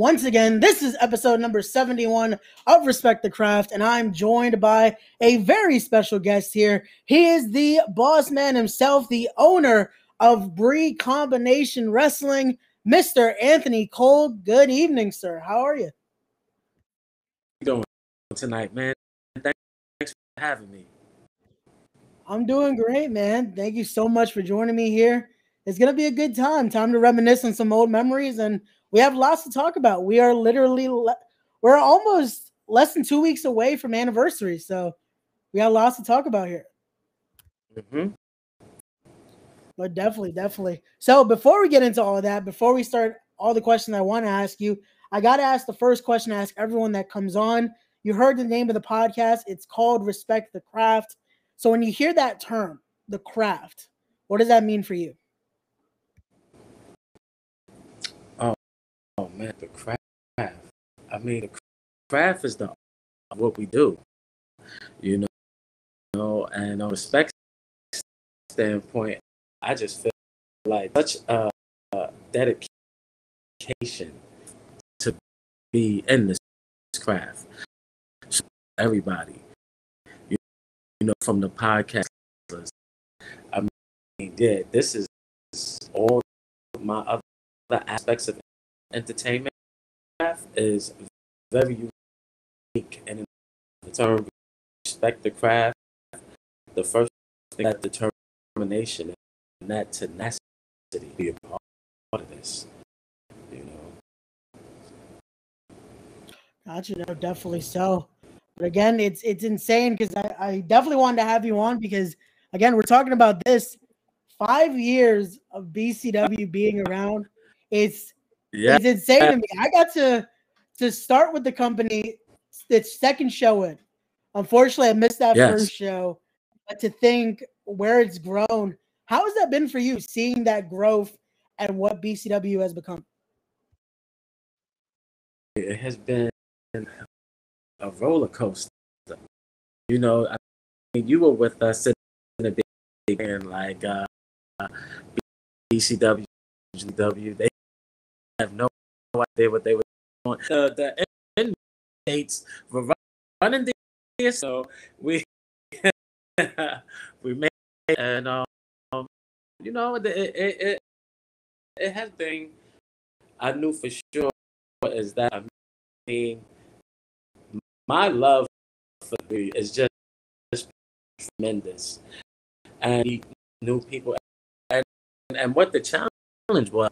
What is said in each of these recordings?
once again. This is episode number 71 of Respect the Craft, and I'm joined by a very special guest here. He is the boss man himself, the owner of Brii Combination Wrestling, Mr. Anthony Cole. Good evening, sir. How are you? doing tonight, man? Thanks for having me. I'm doing great, man. Thank you so much for joining me here it's going to be a good time. Time to reminisce on some old memories, and we have lots to talk about. We are literally le- we're almost less than two weeks away from anniversary, so we got lots to talk about here. Mm-hmm. But definitely, definitely. So before we get into all of that, before we start all the questions I want to ask you, I got to ask the first question I ask everyone that comes on. You heard the name of the podcast. It's called Respect the Craft. So when you hear that term, the craft, what does that mean for you? Oh man, the craft. I mean, the craft is the what we do. You know, you know, and on respect standpoint, I just feel like such a, a dedication to be in this craft. So everybody, you, you know, from the podcast, I mean, yeah, this is all my other aspects of entertainment craft is very unique and in the term respect the craft the first thing that determination and that tenacity be a part of this you know? Gotcha. No definitely so. But again it's it's insane because I, I definitely wanted to have you on because again we're talking about this five years of bcw being around. It's yeah. It's insane to me. I got to to start with the company its second show in. Unfortunately, I missed that yes. first show. But to think where it's grown, how has that been for you seeing that growth and what BCW has become? It has been a roller coaster. You know, I mean, you were with us in the beginning, like uh, BCW, GW. They have no idea what they were doing. The inmates were running the there, so we we made and um, you know it, it it it has been. I knew for sure is that I mean my love for me is just, just tremendous, and new people and and what the challenge was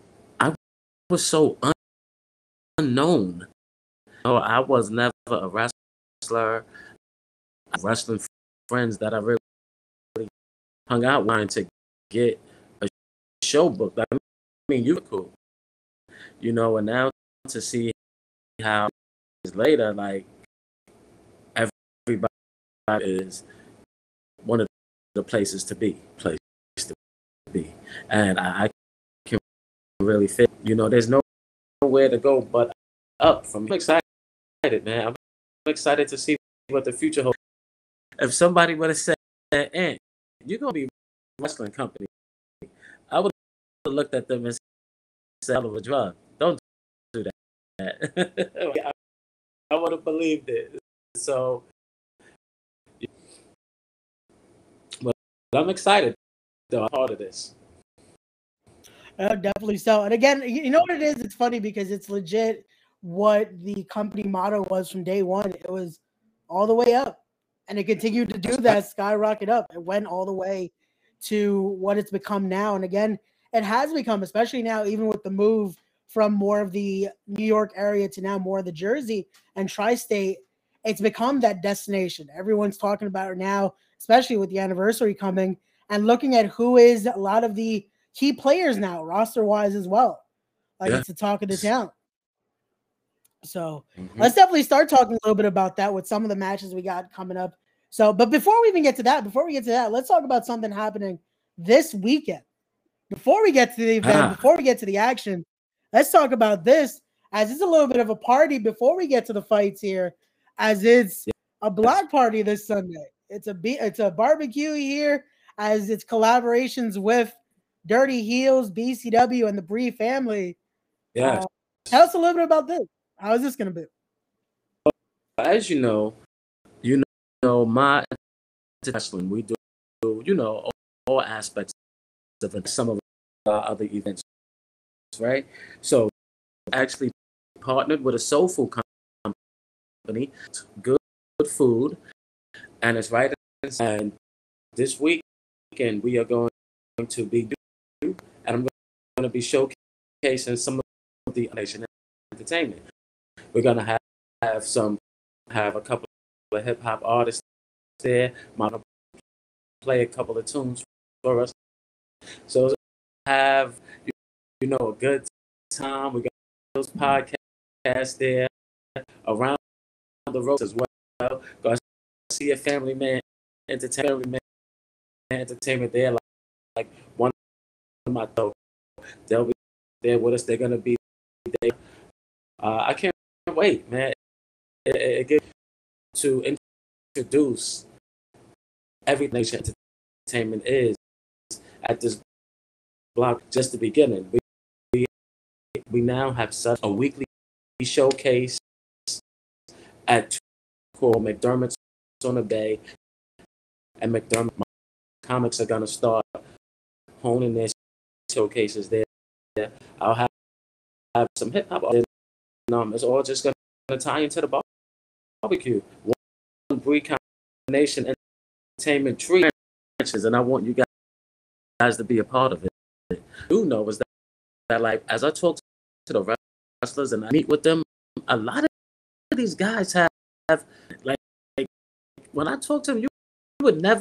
was so un- unknown. Oh, I was never a wrestler. Wrestling friends that I really hung out wanting to get a show book. I mean, you were cool, you know. And now to see how later, like everybody is one of the places to be, place to be, and I, I really fit. You know, there's no nowhere to go but up. From I'm excited, man. I'm excited to see what the future holds. If somebody would have said, "Ant, you're gonna be wrestling company," I would have looked at them and said, "Hell of a drug. Don't do that." I, I would have believed it. So, but I'm excited though. I'm part of this. Uh, definitely so. And again, you know what it is? It's funny because it's legit what the company motto was from day one. It was all the way up. And it continued to do that, skyrocket up. It went all the way to what it's become now. And again, it has become, especially now, even with the move from more of the New York area to now more of the Jersey and tri state, it's become that destination. Everyone's talking about it now, especially with the anniversary coming and looking at who is a lot of the key players now, roster wise as well. Like yeah. it's the talk of the town. So mm-hmm. let's definitely start talking a little bit about that with some of the matches we got coming up. So, but before we even get to that, before we get to that, let's talk about something happening this weekend. Before we get to the event, ah. before we get to the action, let's talk about this as it's a little bit of a party before we get to the fights here, as it's a block party this Sunday. It's a be- it's a barbecue here as it's collaborations with Dirty Heels, BCW, and the Brii family. Yeah. Uh, tell us a little bit about this. How is this going to be? As you know, you know my wrestling. We do, you know, all, aspects of it, some of our other events, right? So, actually partnered with a soul food company, good, good food, and it's right. And this weekend we are going to be, going to be showcasing some of the nation entertainment. We're going to have, have some, have a couple of hip hop artists there. I'm play a couple of tunes for us. So have you, know a good time. We got those podcasts there around the road as well. Go see a family man entertainment man entertainment there like, like one of my thoughts. They'll be there with us. They're gonna be there. Uh, I can't wait, man. It, it, it gets to introduce every nation entertainment is at this block just the beginning. We, we, we now have such a weekly showcase at called McDermott's on the Bay, and McDermott Comics are gonna start honing their showcases there. I'll have, have some hip hop. Um, it's all just gonna tie into the barbecue. One brief combination entertainment tree and I want you guys to be a part of it. Do know is that, that like as I talk to the wrestlers and I meet with them, a lot of these guys have, have like, like when I talk to them, you, you would never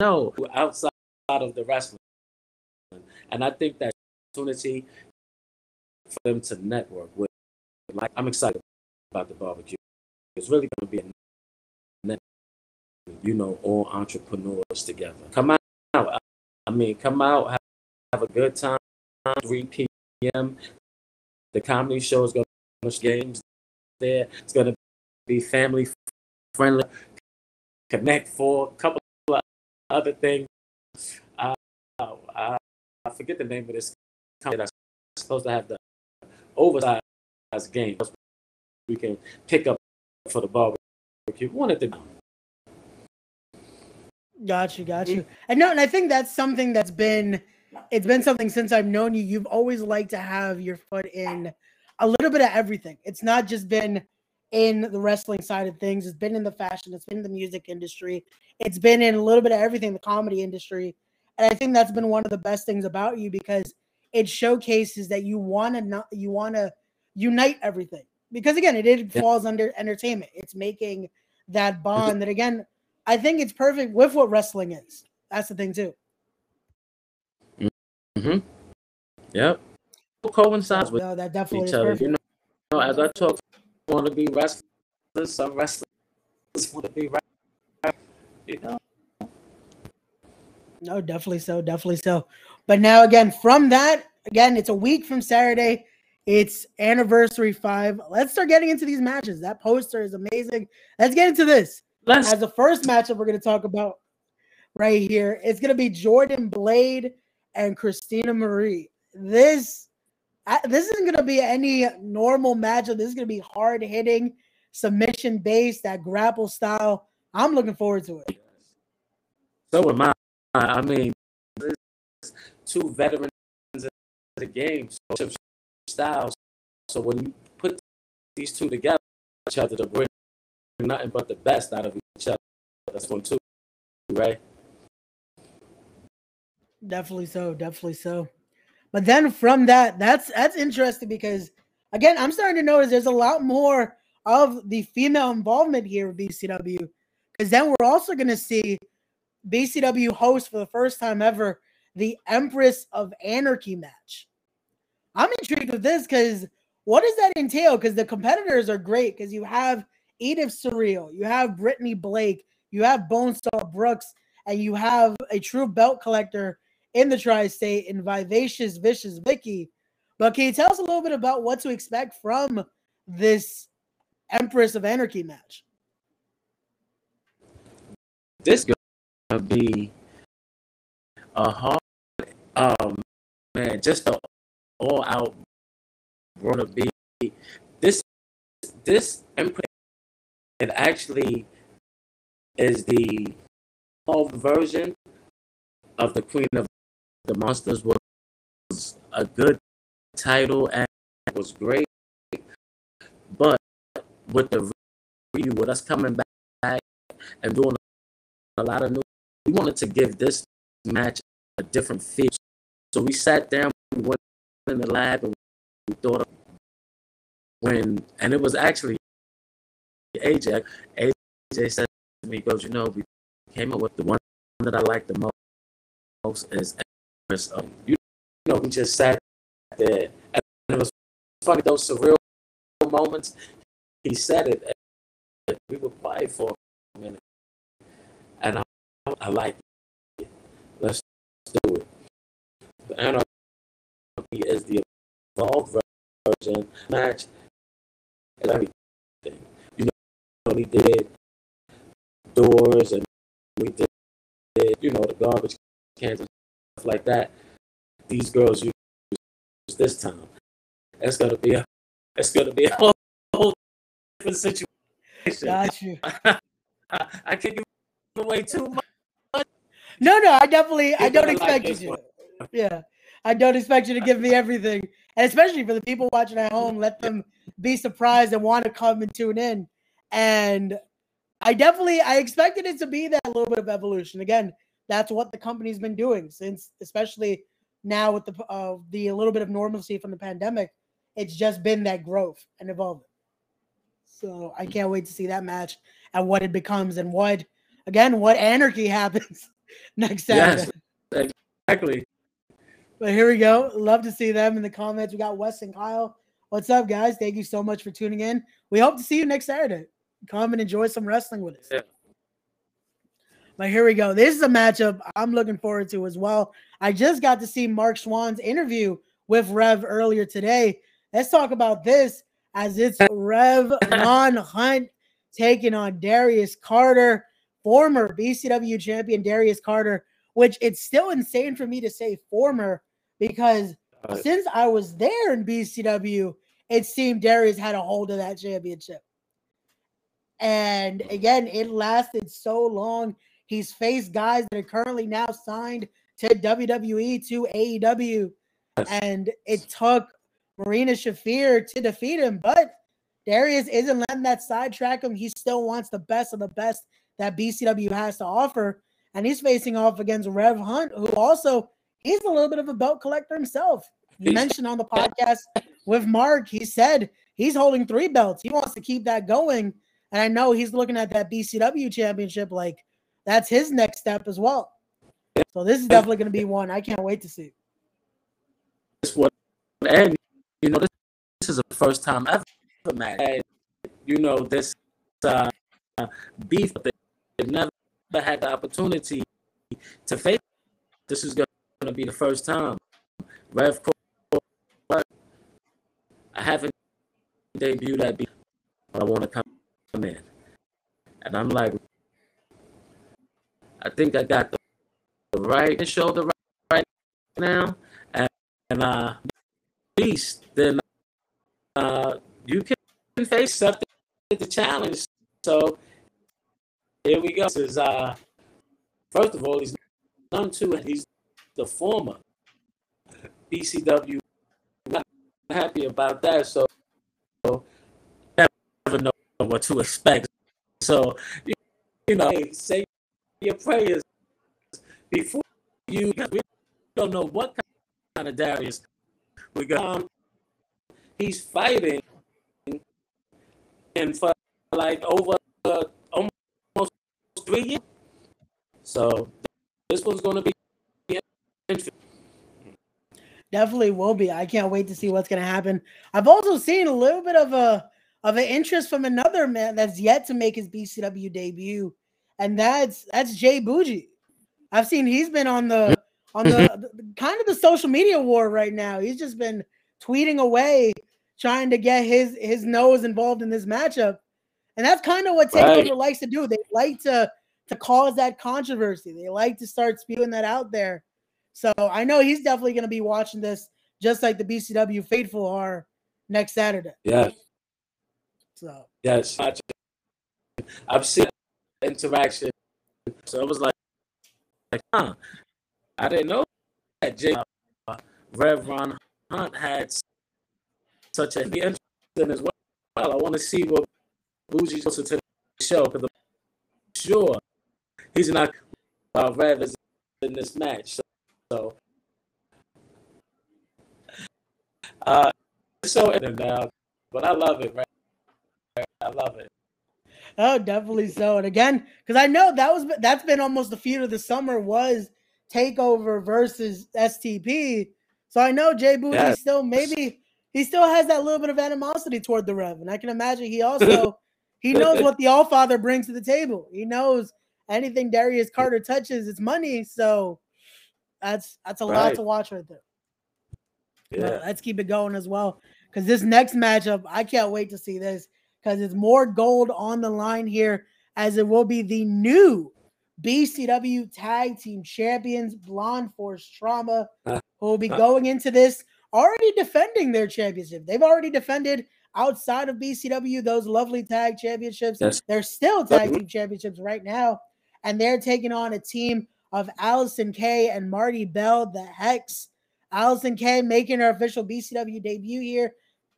know outside of the wrestling. And I think that opportunity for them to network with, like I'm excited about the barbecue. It's really going to be a net, you know, all entrepreneurs together. Come out. I mean, come out, have, have a good time. 3 p.m. The comedy show is going to be games there. It's going to be family friendly. Connect for a couple of other things. Uh, I, I forget the name of this company that's supposed to have the oversized game. We can pick up for the barbecue. One at the Got you, got you. Mm. And no, and I think that's something that's been it's been something since I've known you. You've always liked to have your foot in a little bit of everything. It's not just been in the wrestling side of things, it's been in the fashion, it's been in the music industry, it's been in a little bit of everything, the comedy industry. And I think that's been one of the best things about you because it showcases that you want to not you want to unite everything. Because again, it, it falls under entertainment. It's making that bond that again I think it's perfect with what wrestling is. That's the thing too. Mm-hmm. Yep. Coincides with no, that definitely each other. You know, you know, as I talk, want to be wrestlers. Some wrestlers want to be wrestlers. You know. No, definitely so, definitely so. But now again, from that, again, it's a week from Saturday. It's anniversary five. Let's start getting into these matches. That poster is amazing. Let's get into this. Let's- As the first matchup we're going to talk about right here, it's going to be Jordan Blade and Christina Marie. This this isn't going to be any normal matchup. This is going to be hard hitting, submission based, that grapple style. I'm looking forward to it. So am I. I mean, two veterans of the game, so styles. So when you put these two together, each other to bring nothing but the best out of each other. That's one too, right? Definitely so. Definitely so. But then from that, that's that's interesting because again, I'm starting to notice there's a lot more of the female involvement here with BCW. Because then we're also going to see BCW hosts for the first time ever the Empress of Anarchy match. I'm intrigued with this because what does that entail? Because the competitors are great because you have Edith Surreal, you have Brittany Blake, you have Bonestar Brooks, and you have a true belt collector in the tri-state in Vivacious Vicious Vicky. But can you tell us a little bit about what to expect from this Empress of Anarchy match? This be a hard, um, man, just a all-out going to be this this imprint. It actually is the whole version of the Queen of the Monsters was a good title and was great, but with the review, with us coming back and doing a lot of new, we wanted to give this match a different feel. So we sat down, we went in the lab, and we thought of when, and it was actually AJ. AJ said to me, "Goes, you know, we came up with the one that I like the most is um, you know, we just sat there, and it was funny those surreal moments. He said it, and we were quiet for a minute, and I, I like it. Let's do it. The Anarchy is the evolved version match and everything. You know, we did doors and we did, you know, the garbage cans and stuff like that. These girls use this time. It's gonna be a, it's gonna be a whole, whole different situation. Got you. I, I can't give away too much. No, no, I definitely, I don't expect like you to. Yeah, I don't expect you to give me everything, and especially for the people watching at home, let them be surprised and want to come and tune in. And I definitely, I expected it to be that little bit of evolution. Again, that's what the company's been doing since, especially now with the uh, the little bit of normalcy from the pandemic. It's just been that growth and evolving. So I can't wait to see that match and what it becomes and what, again, what anarchy happens next Saturday. Yes, exactly. But here we go. Love to see them in the comments. We got Wes and Kyle. What's up, guys? Thank you so much for tuning in. We hope to see you next Saturday. Come and enjoy some wrestling with us. Yeah. But here we go. This is a matchup I'm looking forward to as well. I just got to see Mark Schwann's interview with Rev earlier today. Let's talk about this as it's Rev Ron Hunt taking on Darius Carter, former BCW champion Darius Carter, which it's still insane for me to say former because Uh, since I was there in BCW, it seemed Darius had a hold of that championship. And again, it lasted so long. He's faced guys that are currently now signed to WWE, to AEW. And it took Marina Shafir to defeat him. But Darius isn't letting that sidetrack him. He still wants the best of the best that BCW has to offer. And he's facing off against Rev Hunt, who also he's a little bit of a belt collector himself. You mentioned on the podcast with Mark, he said he's holding three belts. He wants to keep that going. And I know he's looking at that BCW championship like that's his next step as well. So this is definitely going to be one I can't wait to see. this what and you know this, this is the first time I've ever match. And, you know this uh, beef that they never had the opportunity to face. This is going to be the first time. Rev, I haven't debuted that beef, but I want to come in, and I'm like, I think I got the, right shoulder right, right now, and, and uh, beast, then uh, you can face something to the challenge. So here we go. This is uh, first of all, he's number two, and he's the former BCW. Not happy about that. So, so never know what to expect. So you, know, say your prayers before you. We don't know what kind of Darius we got. Um, he's fighting and for like over three years. So this one's going to be interesting. Definitely will be. I can't wait to see what's going to happen. I've also seen a little bit of a of an interest from another man that's yet to make his BCW debut, and that's that's Jay Bougie. I've seen he's been on the on the, the kind of the social media war right now. He's just been tweeting away, trying to get his his nose involved in this matchup, and that's kind of what Takeover Right. likes to do. They like to to cause that controversy. They like to start spewing that out there. So I know he's definitely going to be watching this, just like the BCW faithful are, next Saturday. Yeah. So Yes. I've seen interaction. So it was like, like huh. I didn't know that J uh, Rev Ron Hunt had such a be interesting as well. I want to see what Bougie goes to the show because I'm sure he's not uh, Rev in this match. So, so uh, so now, but I love it, right? I love it. Oh, definitely so. And again, because I know that was that's been almost the feud of the summer was Takeover versus STP. So I know Jay Bougie yes. still maybe he still has that little bit of animosity toward the Rev, and I can imagine he also he knows what the All Father brings to the table. He knows anything Darius Carter touches, it's money. So that's that's a right. lot to watch right there. Yeah. let's keep it going as well because this next matchup, I can't wait to see this because it's more gold on the line here, as it will be the new BCW Tag Team Champions, Blonde Force Trauma, who will be going into this already defending their championship. They've already defended outside of BCW those lovely tag championships. Yes. They're still tag team championships right now, and they're taking on a team of Allison Kay and Marti Belle, the Hex. Allison Kay making her official BCW debut here.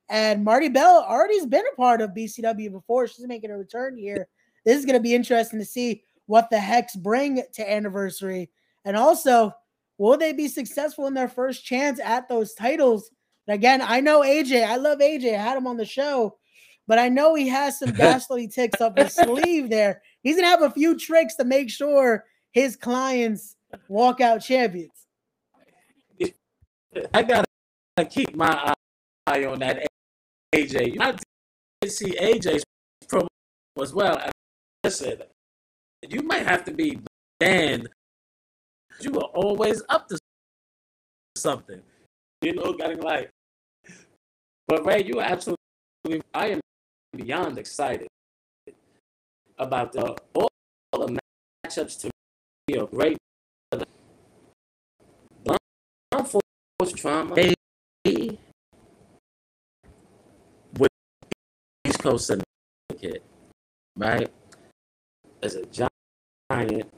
And Marti Belle already's been a part of BCW before. She's making a return here. This is going to be interesting to see what the Hex bring to Anniversary. And also, will they be successful in their first chance at those titles? And again, I know AJ. I love AJ. I had him on the show, but I know he has some ghastly ticks up his sleeve there. He's going to have a few tricks to make sure his clients walk out champions. I got to keep my eye on that AJ. I did see AJ's promo as well. I said, you might have to be banned. You were always up to something. You know, getting like. But Ray, you are absolutely. I am beyond excited about the all, all the matchups to be a great. Blunt force trauma. With East Coast Syndicate, right? As a giant,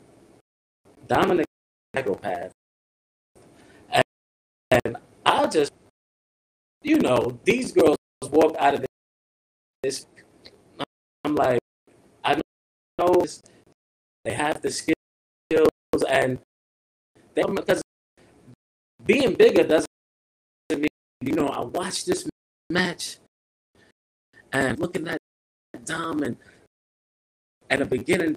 dominant psychopath. And, and I just, you know, these girls walk out of this. I'm like, I know they have the skills and they because being bigger doesn't mean you know I watched this match and looking at Dom and at the beginning,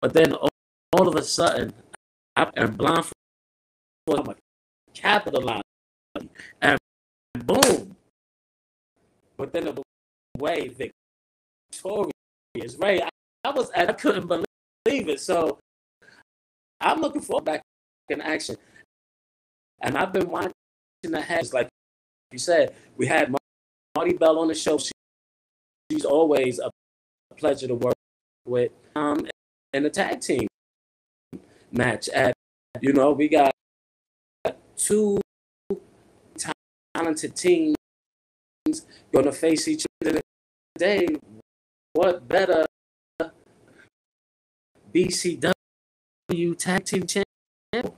but then all, all of a sudden, I am blind for I'm a capitalize and boom, But then the way, victorious. Right? I, I was I couldn't believe it. So I'm looking forward back in action. And I've been watching the heads, like you said, we had Marti Belle on the show. She, she's always a pleasure to work with. Um, and the tag team match at, you know, we got two talented teams going to face each other today. What better BCW tag team champion?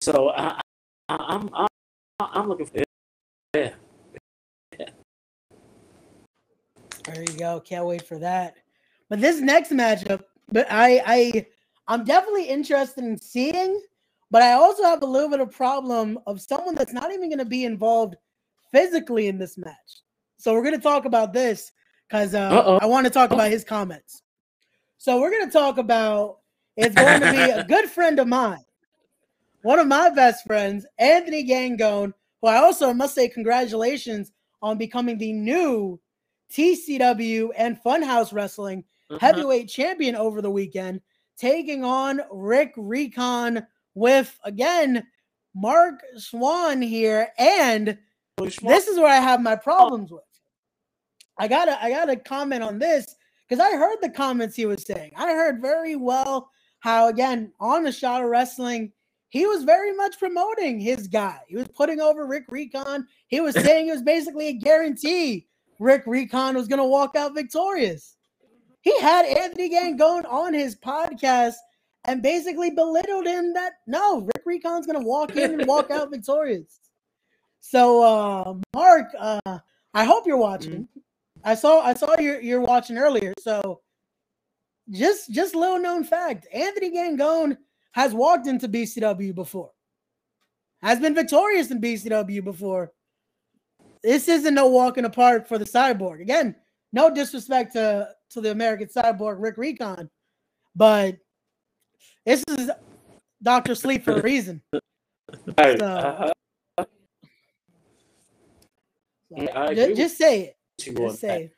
So I, I, I'm, I'm, looking for yeah. There you go. Can't wait for that. But this next matchup, but I I I'm definitely interested in seeing, but I also have a little bit of problem of someone that's not even going to be involved physically in this match. So we're going to talk about this because uh, I want to talk about his comments. So we're going to talk about it's going to be a good friend of mine, one of my best friends, Anthony Gangone, who I also must say congratulations on becoming the new TCW and Funhouse Wrestling uh-huh. heavyweight champion over the weekend, taking on Rick Recon with again Mark Swan here. And this is where I have my oh. problems with. I gotta I gotta comment on this because I heard the comments he was saying. I heard very well how again on the shot of wrestling he was very much promoting his guy. He was putting over Rick Recon. He was saying it was basically a guarantee Rick Recon was going to walk out victorious. He had Anthony Gangone on his podcast and basically belittled him that no, Rick Recon's to walk in and walk out victorious. So, uh, Mark, uh, I hope you're watching. Mm-hmm. I saw I saw you're you're watching earlier. So, just just little known fact: Anthony Gangone has walked into BCW before, has been victorious in BCW before. This isn't no walking apart for the cyborg. Again, no disrespect to, to the American cyborg Rick Recon, but this is Dr. Sleep for a reason. Hey, so, uh-huh. so just, just, say it. Just say it.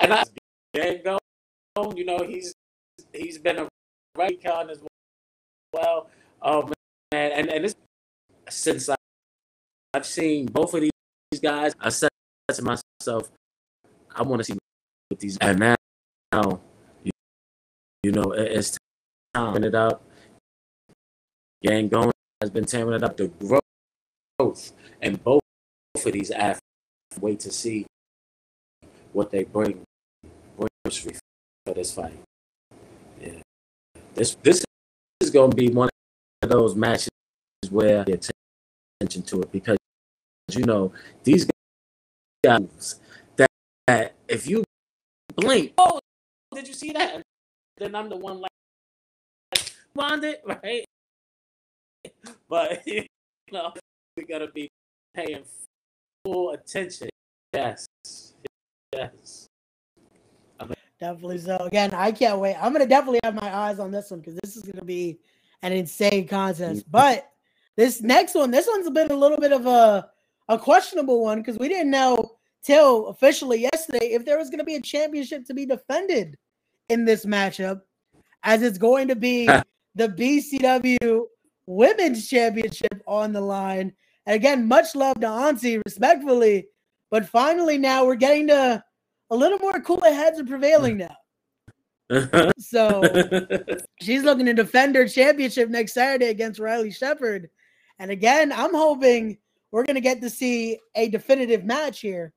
and I you know, he's he's been a recon as well. Oh man, and and this since I, I've seen both of these guys, I said to myself, I want to see with these. And now, you, you know, it's time it up. Gangone has been tearing it up. The growth and both of these athletes wait to see what they bring for this fight. Yeah. This this is going to be one of those matches where I attention to it because you know these guys that, that if you blink, oh, did you see that? Then I'm the one like, like it, right? But you know, we gotta be paying full attention. Yes, yes. Definitely so. Again, I can't wait. I'm gonna definitely have my eyes on this one because this is gonna be an insane contest. Mm-hmm. But this next one, this one's been a little bit of a a questionable one because we didn't know till officially yesterday if there was gonna be a championship to be defended in this matchup, as it's going to be the BCW Women's Championship on the line. And again, much love to Auntie, respectfully. But finally, now we're getting to a little more cooler heads are prevailing now. so she's looking to defend her championship next Saturday against Riley Shepard. And again, I'm hoping we're going to get to see a definitive match here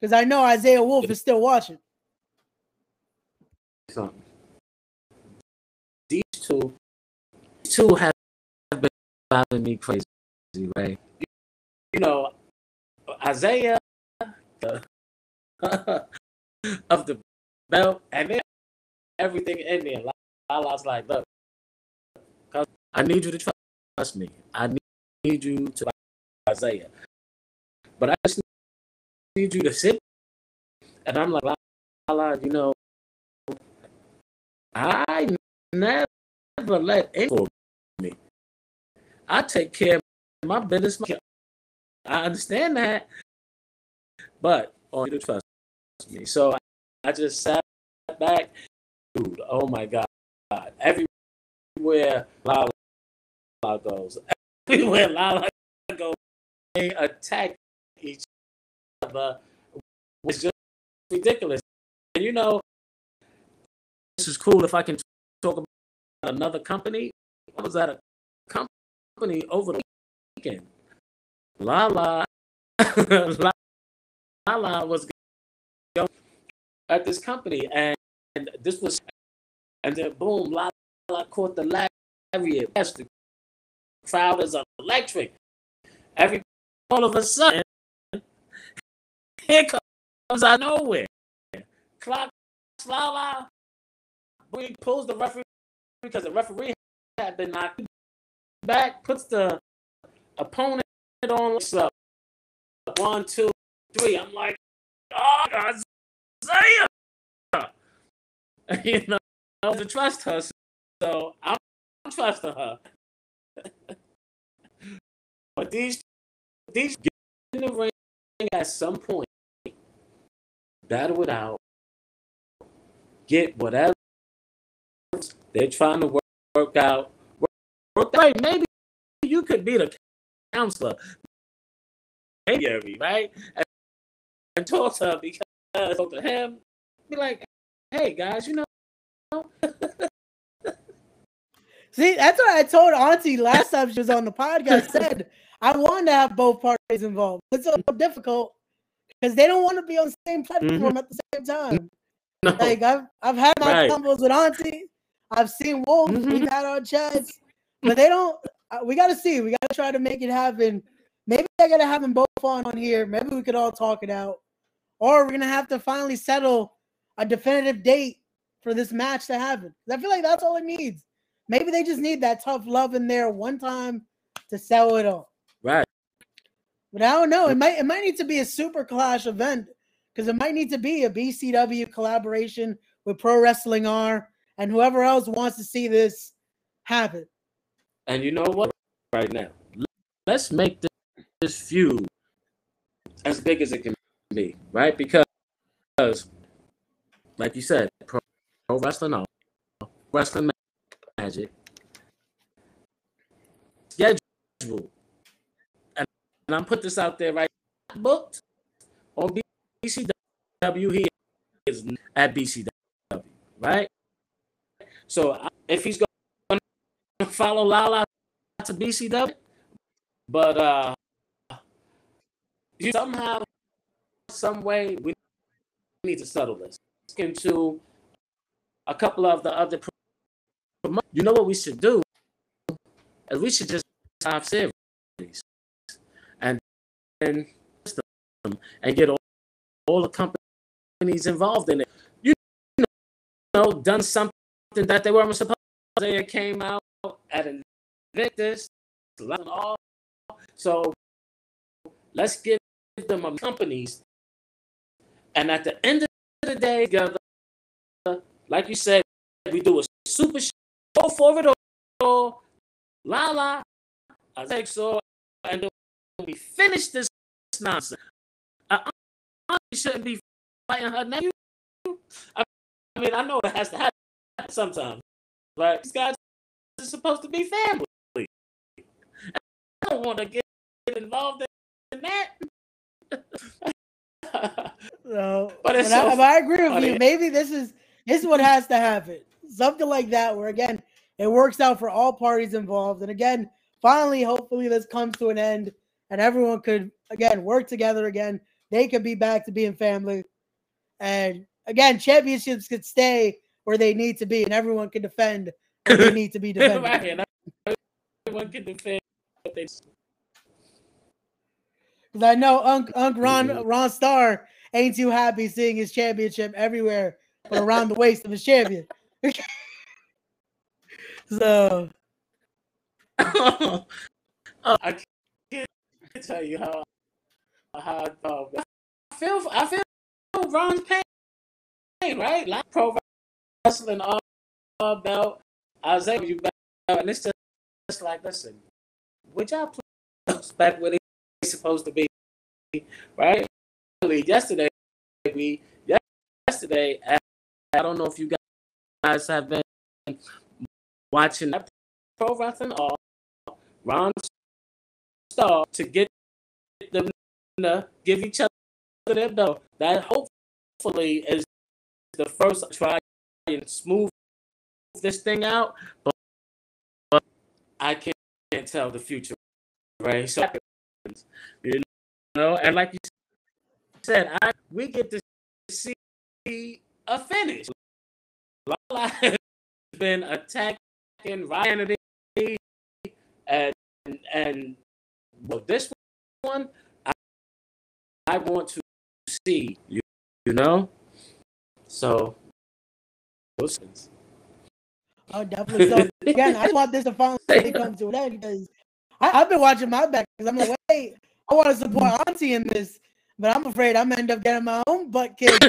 because I know Isaiah Wolf is still watching. Something. These two, these two have been driving me crazy, right? You know, Isaiah, the uh, of the belt, and then everything in there. I Lala's like, look, cause I need you to trust me. I need you to Isaiah, but I just need you to sit. And I'm like, Lala, you know, I never let for me. I take care of my business. I understand that, but on you trust me. So I, I just sat back, dude. Oh my god! Everywhere Lala goes, everywhere Lala goes, they attack each other, uh, which is just ridiculous. And you know, this is cool if I can talk about another company. I was at a company over the weekend. Lala, Lala was going at this company, and, and this was, and then boom, La La caught the lariat. The crowd is electric. Every all of a sudden, here comes out of nowhere. Clock Lala, he pulls the referee because the referee had been knocked back, puts the opponent on one, two, three. I'm like, oh, Isaiah. You know, to trust her. So I'm trusting her. but these these get in the ring at some point, battle it out, get whatever they're trying to work, work out. Work, work. Maybe you could be the counselor. Maybe, right? And, and talk to her because talk to him. Be like, hey guys, you know, See, that's what I told Auntie last time she was on the podcast. Said I wanted to have both parties involved. It's so difficult because they don't want to be on the same platform mm-hmm. at the same time. No. Like I've I've had my right. combos with Auntie. I've seen Wolf. Mm-hmm. We've had our chats, but they don't. Uh, we got to see. We got to try to make it happen. Maybe I got to have them both on on here. Maybe we could all talk it out, or we're gonna have to finally settle a definitive date for this match to happen. I feel like that's all it needs. Maybe they just need that tough love in there one time to sell it all. But I don't know. It might it might need to be a super clash event because it might need to be a BCW collaboration with Pro Wrestling R and whoever else wants to see this happen. And you know what? Right now, let's make this, this feud as big as it can be, right? Because, like you said, Pro, pro Wrestling R, Wrestling Magic, schedule, and, I'm put this out there right booked on BCW. He is at BCW, right? So if he's going to follow Lala to BCW, but uh, somehow, some way, we need to settle this into a couple of the other you know what we should do? And we should just have series and get all, all the companies involved in it. You know, done something that they weren't supposed to. They came out at Invictus, all. So let's give them companies, and at the end of the day, together, like you said, we do a super show for it or oh, la la. I think so. And we finish this nonsense. I, shouldn't be fighting her nephew. I, mean, I know it has to happen sometimes. Like these guys are supposed to be family. I don't want to get involved in that. no, but, but, so I, I agree with funny. you. Maybe this is this is what has to happen something like that, where again, it works out for all parties involved. And again, finally, hopefully, this comes to an end and everyone could, again, work together again. They could be back to being family. And again, championships could stay where they need to be and everyone can defend what they need to be defended. everyone can defend what they because I know Unc Unc Ron. Ron Starr ain't too happy seeing his championship everywhere but around the waist of his champion. so oh, I can't tell you how how I felt. Um, I feel I feel Ron's pain, right? Like pro wrestling all, all belt. I was able you belt, and it's just, just like listen, would y'all please back where they supposed to be, right? Yesterday we yesterday I don't know if you guys have been watching that pro wrestling or Ron Starr to get them to give each other their belt. That hopefully is the first try and smooth this thing out, but, but I can't, can't tell the future, right? So, you know, and like you said, I we get to see a finish. Lala has been attacking Ryan and and well, this one I, I want to see you you know so Oh, definitely. So again, I want this to finally come to an end because I, have been watching my back because I'm like, wait, I want to support Auntie in this, but I'm afraid I'm gonna end up getting my own butt kicked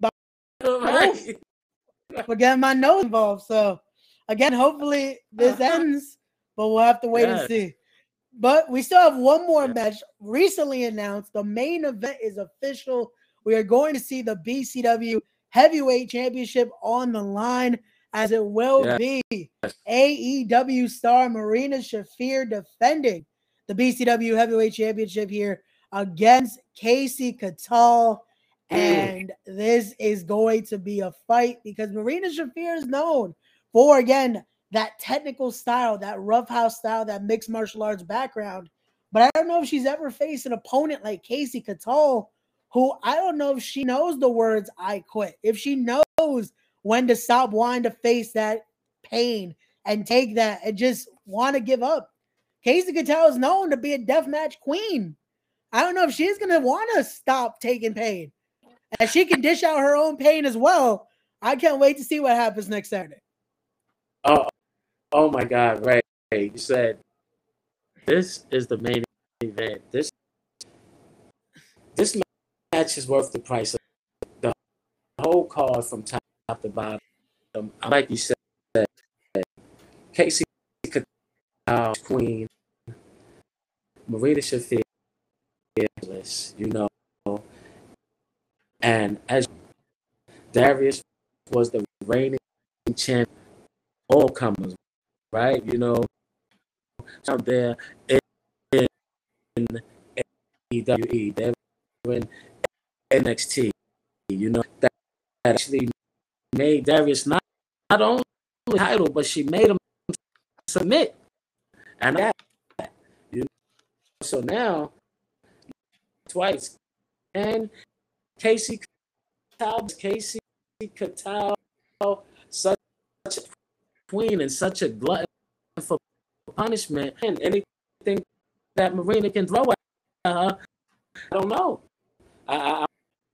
by right. for getting my nose involved. So again, hopefully this ends, but we'll have to wait and see. But we still have one more match recently announced. The main event is official. We are going to see the BCW Heavyweight Championship on the line, as it will be AEW star Marina Shafir defending the BCW Heavyweight Championship here against Kasey Catal And this is going to be a fight because Marina Shafir is known for, again, that technical style, that roughhouse style, that mixed martial arts background. But I don't know if she's ever faced an opponent like Kasey Catal, who I don't know if she knows the words I quit, if she knows when to stop wanting to face that pain and take that and just want to give up. Kasey Catal is known to be a death match queen. I don't know if she's going to want to stop taking pain. And she can dish out her own pain as well. I can't wait to see what happens next Saturday. Oh, oh my God, right. You said this is the main event. This this match is worth the price of the whole card from top to bottom. Like you said, Kasey Queen, Marina Shafir, you know, and as Darius was the reigning champ, all comers, right? You know, out there in, in AEW, they're in NXT, you know, that actually made Darius not, not only title, but she made him submit. And that, you know, so now, twice. And Kasey Catal, Kasey Catal, queen and such a glutton for punishment, and anything that Marina can throw at her, I don't know. I, I,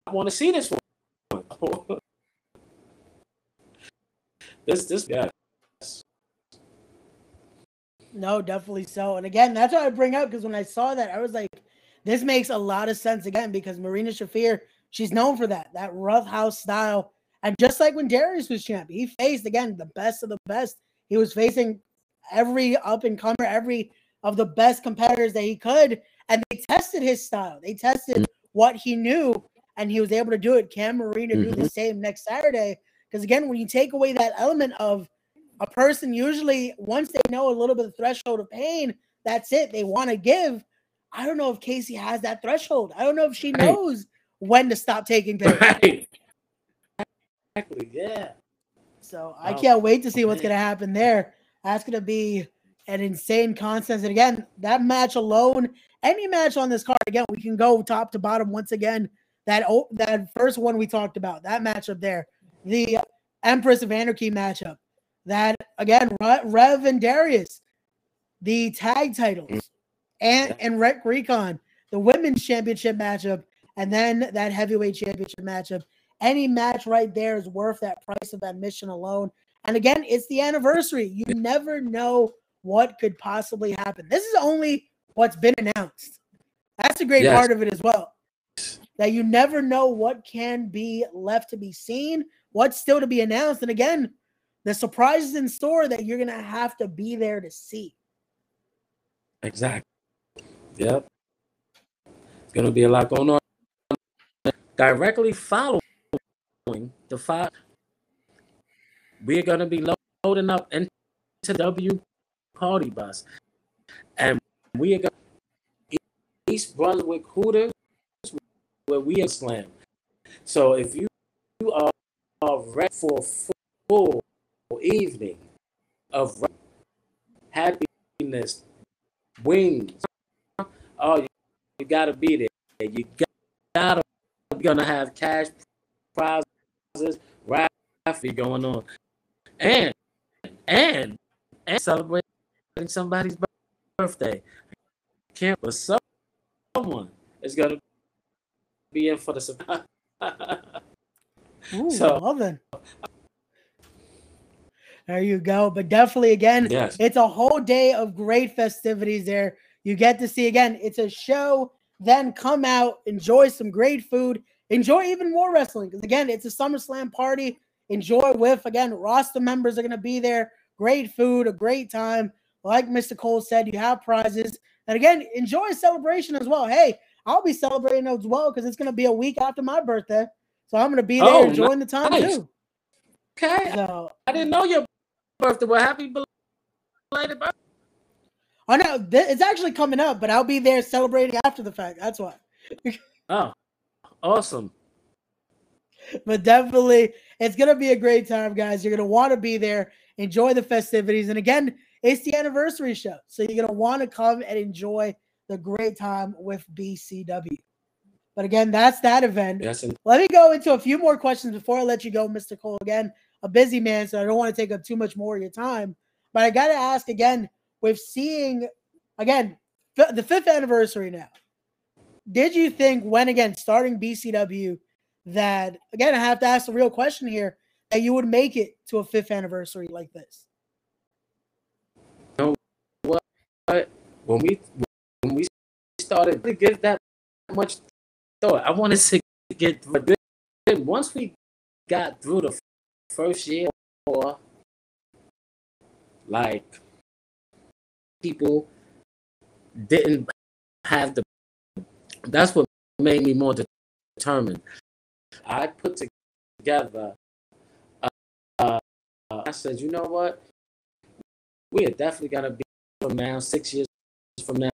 I want to see this one. this, this, yeah. No, definitely so. And again, that's what I bring up because when I saw that, I was like, this makes a lot of sense again because Marina Shafir, she's known for that, that rough house style. And just like when Darius was champ, he faced again the best of the best. He was facing every up and comer, every of the best competitors that he could, and they tested his style. They tested what he knew, and he was able to do it. Can Marina mm-hmm. do the mm-hmm. same next Saturday? Because again, when you take away that element of a person, usually once they know a little bit of threshold of pain, that's it. They want to give. I don't know if Kasey has that threshold. I don't know if she knows when to stop taking pain. Right. Exactly. Yeah. So I can't wait to see what's going to happen there. That's going to be an insane contest. And again, that match alone, any match on this card, again, we can go top to bottom once again. That oh, that first one we talked about, that matchup there, the Empress of Anarchy matchup. That again, Rev and Darius, the tag titles, and and Rec Recon, the women's championship matchup, and then that heavyweight championship matchup. Any match right there is worth that price of admission alone. And again, it's the anniversary. You never know what could possibly happen. This is only what's been announced. That's a great yes. part of it as well. That you never know what can be left to be seen, what's still to be announced. And again, the surprises in store that you're going to have to be there to see. Exactly. Yep. It's going to be a lot going on. Directly following the five we're going to be loading up into W party bus. And we are going East Brunswick Hooters where we are slam. So if you, you are, are ready for a full evening of happiness, wings, oh, you, you got to be there. You got to, you're going to have cash raffle going on and and and celebrating somebody's birthday. Can't but someone is gonna be in for the surprise. Ooh, so, well then. There you go. But definitely, again, yes. it's a whole day of great festivities there. You get to see again, it's a show. Then come out, enjoy some great food, enjoy even more wrestling. Because again, it's a SummerSlam party enjoy with. Again, roster members are going to be there. Great food, a great time. Like Mr. Cole said, you have prizes. And again, enjoy celebration as well. Hey, I'll be celebrating as well because it's going to be a week after my birthday. So I'm going to be there oh, enjoying nice. the time too. Okay. So, I didn't know your birthday. Well, happy belated birthday. Oh no, it's actually coming up, but I'll be there celebrating after the fact. That's why. oh, awesome. but definitely, it's gonna be a great time, guys. You're gonna want to be there, enjoy the festivities, and again, it's the anniversary show, so you're gonna want to come and enjoy the great time with BCW. But again, that's that event. Yes, and Let me go into a few more questions before I let you go, Mr. Cole. Again, a busy man, so I don't want to take up too much more of your time. But I got to ask again with seeing, again, the fifth anniversary now. Did you think when, again, starting BCW, that, again, I have to ask the real question here, that you would make it to a fifth anniversary like this? No, what when we when we started to give that much thought, I wanted to get. But once we got through the first year, or like people didn't have the. That's what made me more determined. I put together. Uh, uh, I said, you know what? We are definitely gonna be from now, six years from now,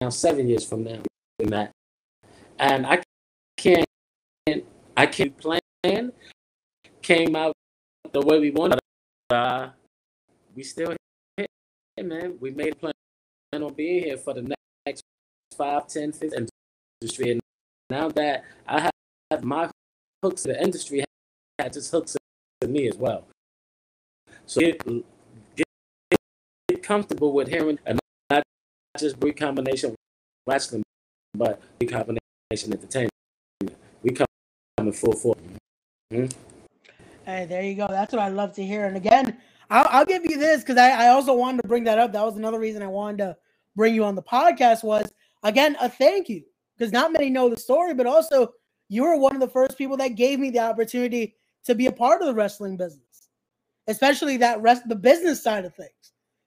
now seven years from now, in that. And I can't, I can't plan. Came out the way we wanted. Uh, we still here, man. We made a plan on being here for the next five, ten, fifteen industry. And now that I have, my hooks to the industry, has its hooks to me as well. So get, get, get comfortable with hearing and not just Brii Combination wrestling, but Brii Combination entertainment. We come in full force. Mhm. Hey, there you go. That's what I love to hear. And again, I'll, I'll give you this because I, I also wanted to bring that up. That was another reason I wanted to bring you on the podcast was again a thank you because not many know the story, but also you were one of the first people that gave me the opportunity to be a part of the wrestling business, especially that rest the business side of things.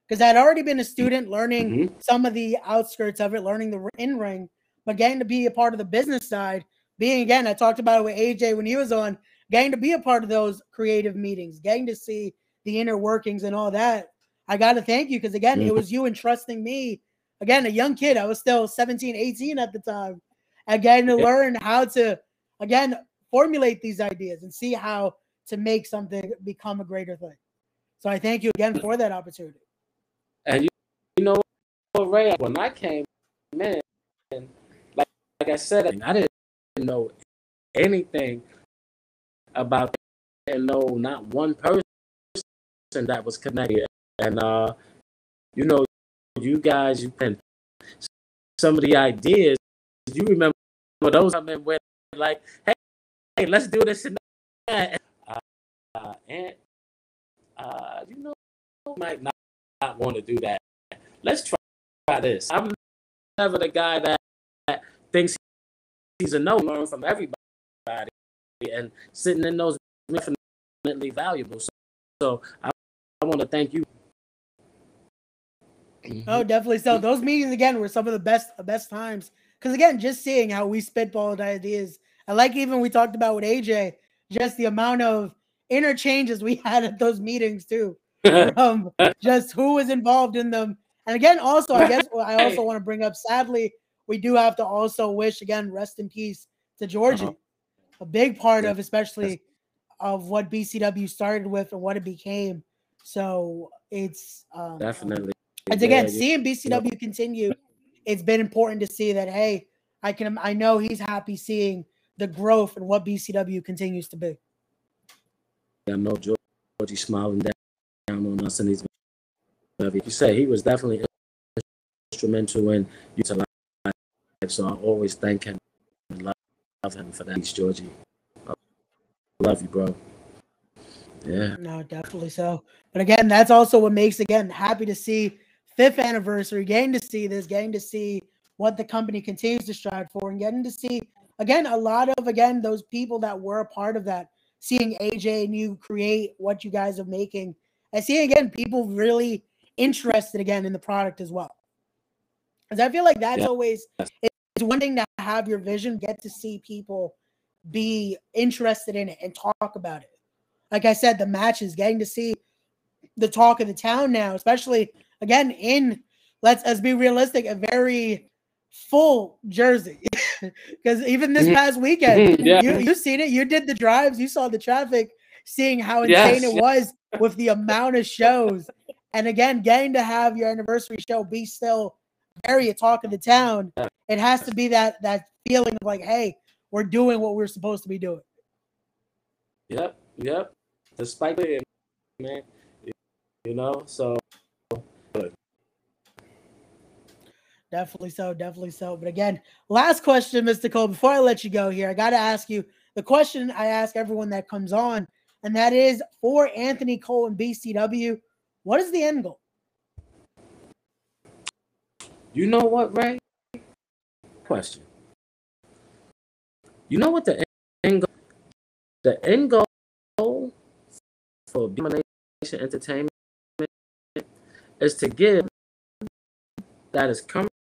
Because I'd already been a student learning Mhm. some of the outskirts of it, learning the in ring, but getting to be a part of the business side, being again, I talked about it with AJ when he was on, getting to be a part of those creative meetings, getting to see the inner workings and all that. I got to thank you because again, it Mhm. was you entrusting me, again, a young kid. I was still 17, 18 at the time, Again, to Yeah. learn how to, again, formulate these ideas and see how to make something become a greater thing. So I thank you again for that opportunity. And you, you know Ray, when I came in, like, like I said, I didn't know anything about and know not one person that was connected. And uh, you know, you guys, you can some of the ideas. You remember those I mean, where like, hey, hey, let's do this and that. Uh, and uh, you know, might not, not want to do that. Let's try, try this. I'm never the guy that, that thinks he's a no. Learn from everybody, and sitting in those infinitely valuable. So, so I, I want to thank you. Oh, definitely. So those meetings again were some of the best best times. Because again, just seeing how we spitballed ideas. I like even we talked about with AJ, just the amount of interchanges we had at those meetings too. From just who was involved in them. And again, also, I guess I also want to bring up sadly, we do have to also wish again, rest in peace to Georgie. Uh-huh. A big part Yeah. of especially of what BCW started with and what it became. So it's um, Definitely. And again, seeing BCW continue, it's been important to see that. Hey, I can. I know he's happy seeing the growth and what BCW continues to be. I know George, Georgie smiling down on us, and he's you say he was definitely instrumental in utilizing. So I always thank him and love, love him for that. He's Georgie. I love you, bro. Yeah. No, definitely so. But again, that's also what makes again happy to see fifth anniversary, getting to see this, getting to see what the company continues to strive for, and getting to see again a lot of again those people that were a part of that, seeing AJ and you create what you guys are making, and seeing again people really interested again in the product as well. Because I feel like that's Yeah. always it's one thing to have your vision, get to see people be interested in it and talk about it. Like I said, the matches, getting to see the talk of the town now, especially again in let's let's be realistic, a very full jersey. because even this past weekend, Mhm, yeah. you you seen it. You did the drives. You saw the traffic. Seeing how insane Yes, it was with the amount of shows, and again, getting to have your anniversary show be still very a talk of the town. It has to be that that feeling of like, hey, we're doing what we're supposed to be doing. Yep, yep. Despite it, man, you know. So Definitely so, definitely so. But again, last question, Mr. Cole. Before I let you go here, I got to ask you the question I ask everyone that comes on, and that is for Anthony Cole and BCW, what is the end goal? you know what, Ray? Question. You know what the end goal, the end goal for Domination Entertainment is to give that is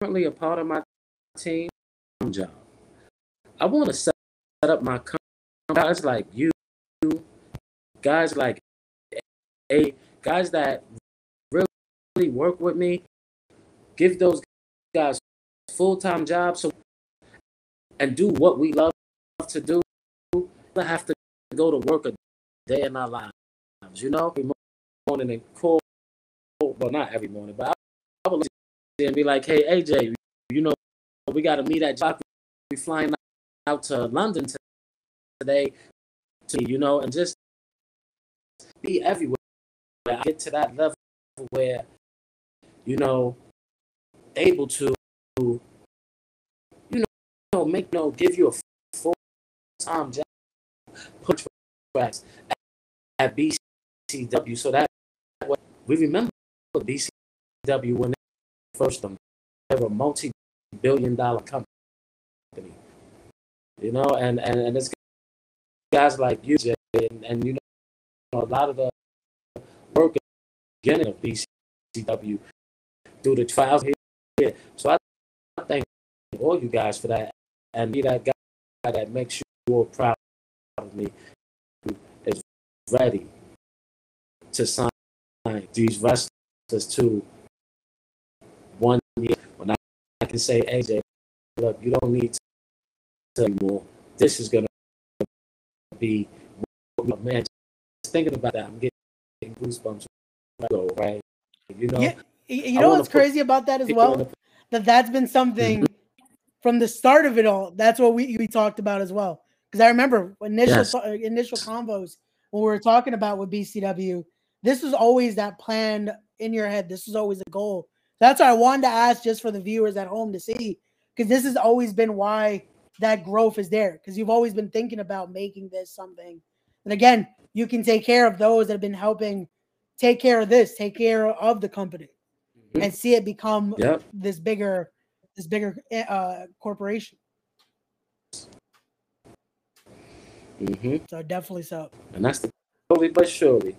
currently a part of my team job. I want to set up my guys like you, guys like a guys that really work with me. Give those guys full time jobs so and do what we love to do. Not have to go to work a day in our lives. You know, every morning and call. Well, not every morning, but I, I would and be like, "Hey, AJ, you know, we got to meet at job. We flying out to London today, to you know, and just be everywhere. I get to that level where, you know, able to, you know, make no give you a full time job, put at, at BCW, so that way we remember BCW when first were a multi-billion dollar company, you know, and and and it's guys like you, Jay, and, and you know, a lot of the work again of BCW through the trials here. So I, I thank all you guys for that, and be that guy that makes you all proud of me, who is ready to sign these wrestlers to one year. When I, I can say, AJ, look, you don't need to anymore. This is gonna be, man. Just thinking about that, I'm getting goosebumps. Go right, you know. Yeah, you know what's crazy about that as well? That that's been something Mm-hmm. from the start of it all. That's what we, we talked about as well. Because I remember initial Yes. uh, initial convos when we were talking about with BCW. This was always that plan in your head. This was always a goal. That's why I wanted to ask just for the viewers at home to see, because this has always been why that growth is there. Because you've always been thinking about making this something. And again, you can take care of those that have been helping take care of this, take care of the company, Mhm. and see it become Yep. this bigger, this bigger uh, corporation. hmm So definitely so. And that's the slowly but surely,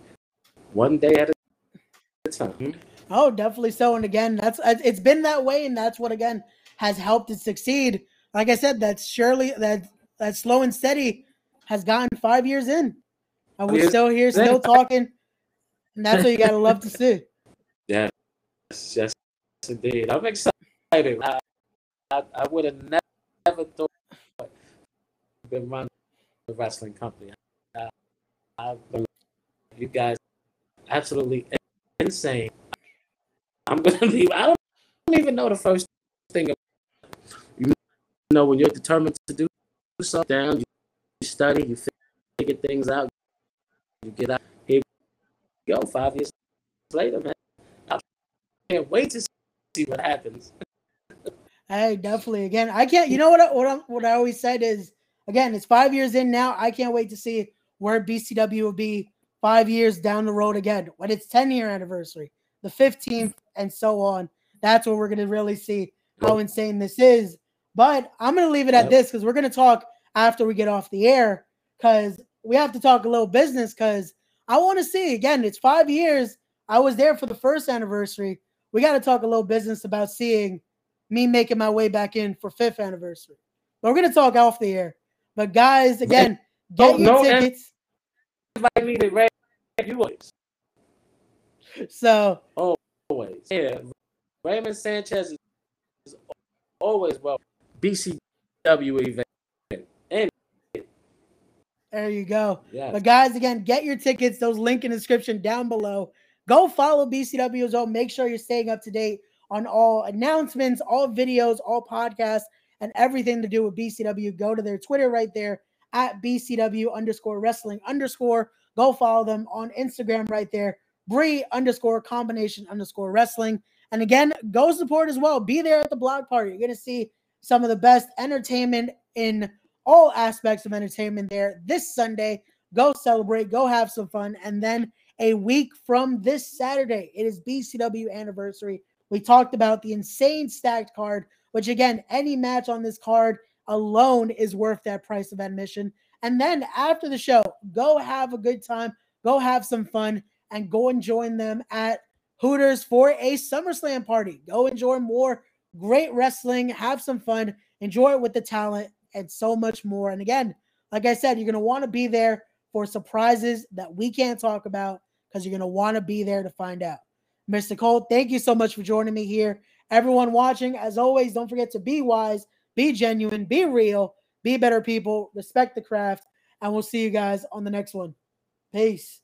one day at a time. Oh, definitely so. And again, that's it's it's been that way, and that's what again has helped it succeed. Like I said, that's surely that that slow and steady has gotten five years in, and we're still here, still talking, and that's what you gotta love to see. Yes, yes, indeed. I'm excited. I, I, I would have never, never thought I'd been running a wrestling company. I, I you guys absolutely insane. I'm gonna leave. I don't even know the first thing. You know, when you're determined to do something, down, you, study, you figure things out, you get out. Here you go. Five years later, man. I can't wait to see what happens. Hey, definitely. Again, I can't. You know what? I, what I, what I always said is, again, it's five years in now. I can't wait to see where BCW will be five years down the road again when it's 10 year anniversary, the 15th, and so on. That's where we're gonna really see how insane this is. But I'm gonna leave it at Yep. this because we're gonna talk after we get off the air because we have to talk a little business because I want to see again. It's five years. I was there for the first anniversary. We got to talk a little business about seeing me making my way back in for fifth anniversary. But we're gonna talk off the air. But guys, again, get Oh, your no, tickets. Invite me to Ray. You So always. Yeah, Raymond Sanchez is always well. BCW event. And There you go. yes. But guys, again, get your tickets. Those link in the description down below. Go follow BCW as well. Make sure you're staying up to date on all announcements, all videos, all podcasts, and everything to do with BCW. Go to their Twitter right there at BCW underscore wrestling underscore. Go follow them on Instagram right there. Brii underscore combination underscore wrestling. And again, go support as well. Be there at the block party. You're going to see some of the best entertainment in all aspects of entertainment there this Sunday. Go celebrate, go have some fun. And then a week from this Saturday, it is BCW anniversary. We talked about the insane stacked card, which again, any match on this card alone is worth that price of admission. And then after the show, go have a good time, go have some fun, and go and join them at Hooters for a SummerSlam party. Go enjoy more great wrestling, have some fun, enjoy it with the talent, and so much more. And again, like I said, you're going to want to be there for surprises that we can't talk about because you're going to want to be there to find out. Mr. Cole, thank you so much for joining me here. Everyone watching, as always, don't forget to be wise, be genuine, be real, be better people, respect the craft, and we'll see you guys on the next one. Peace.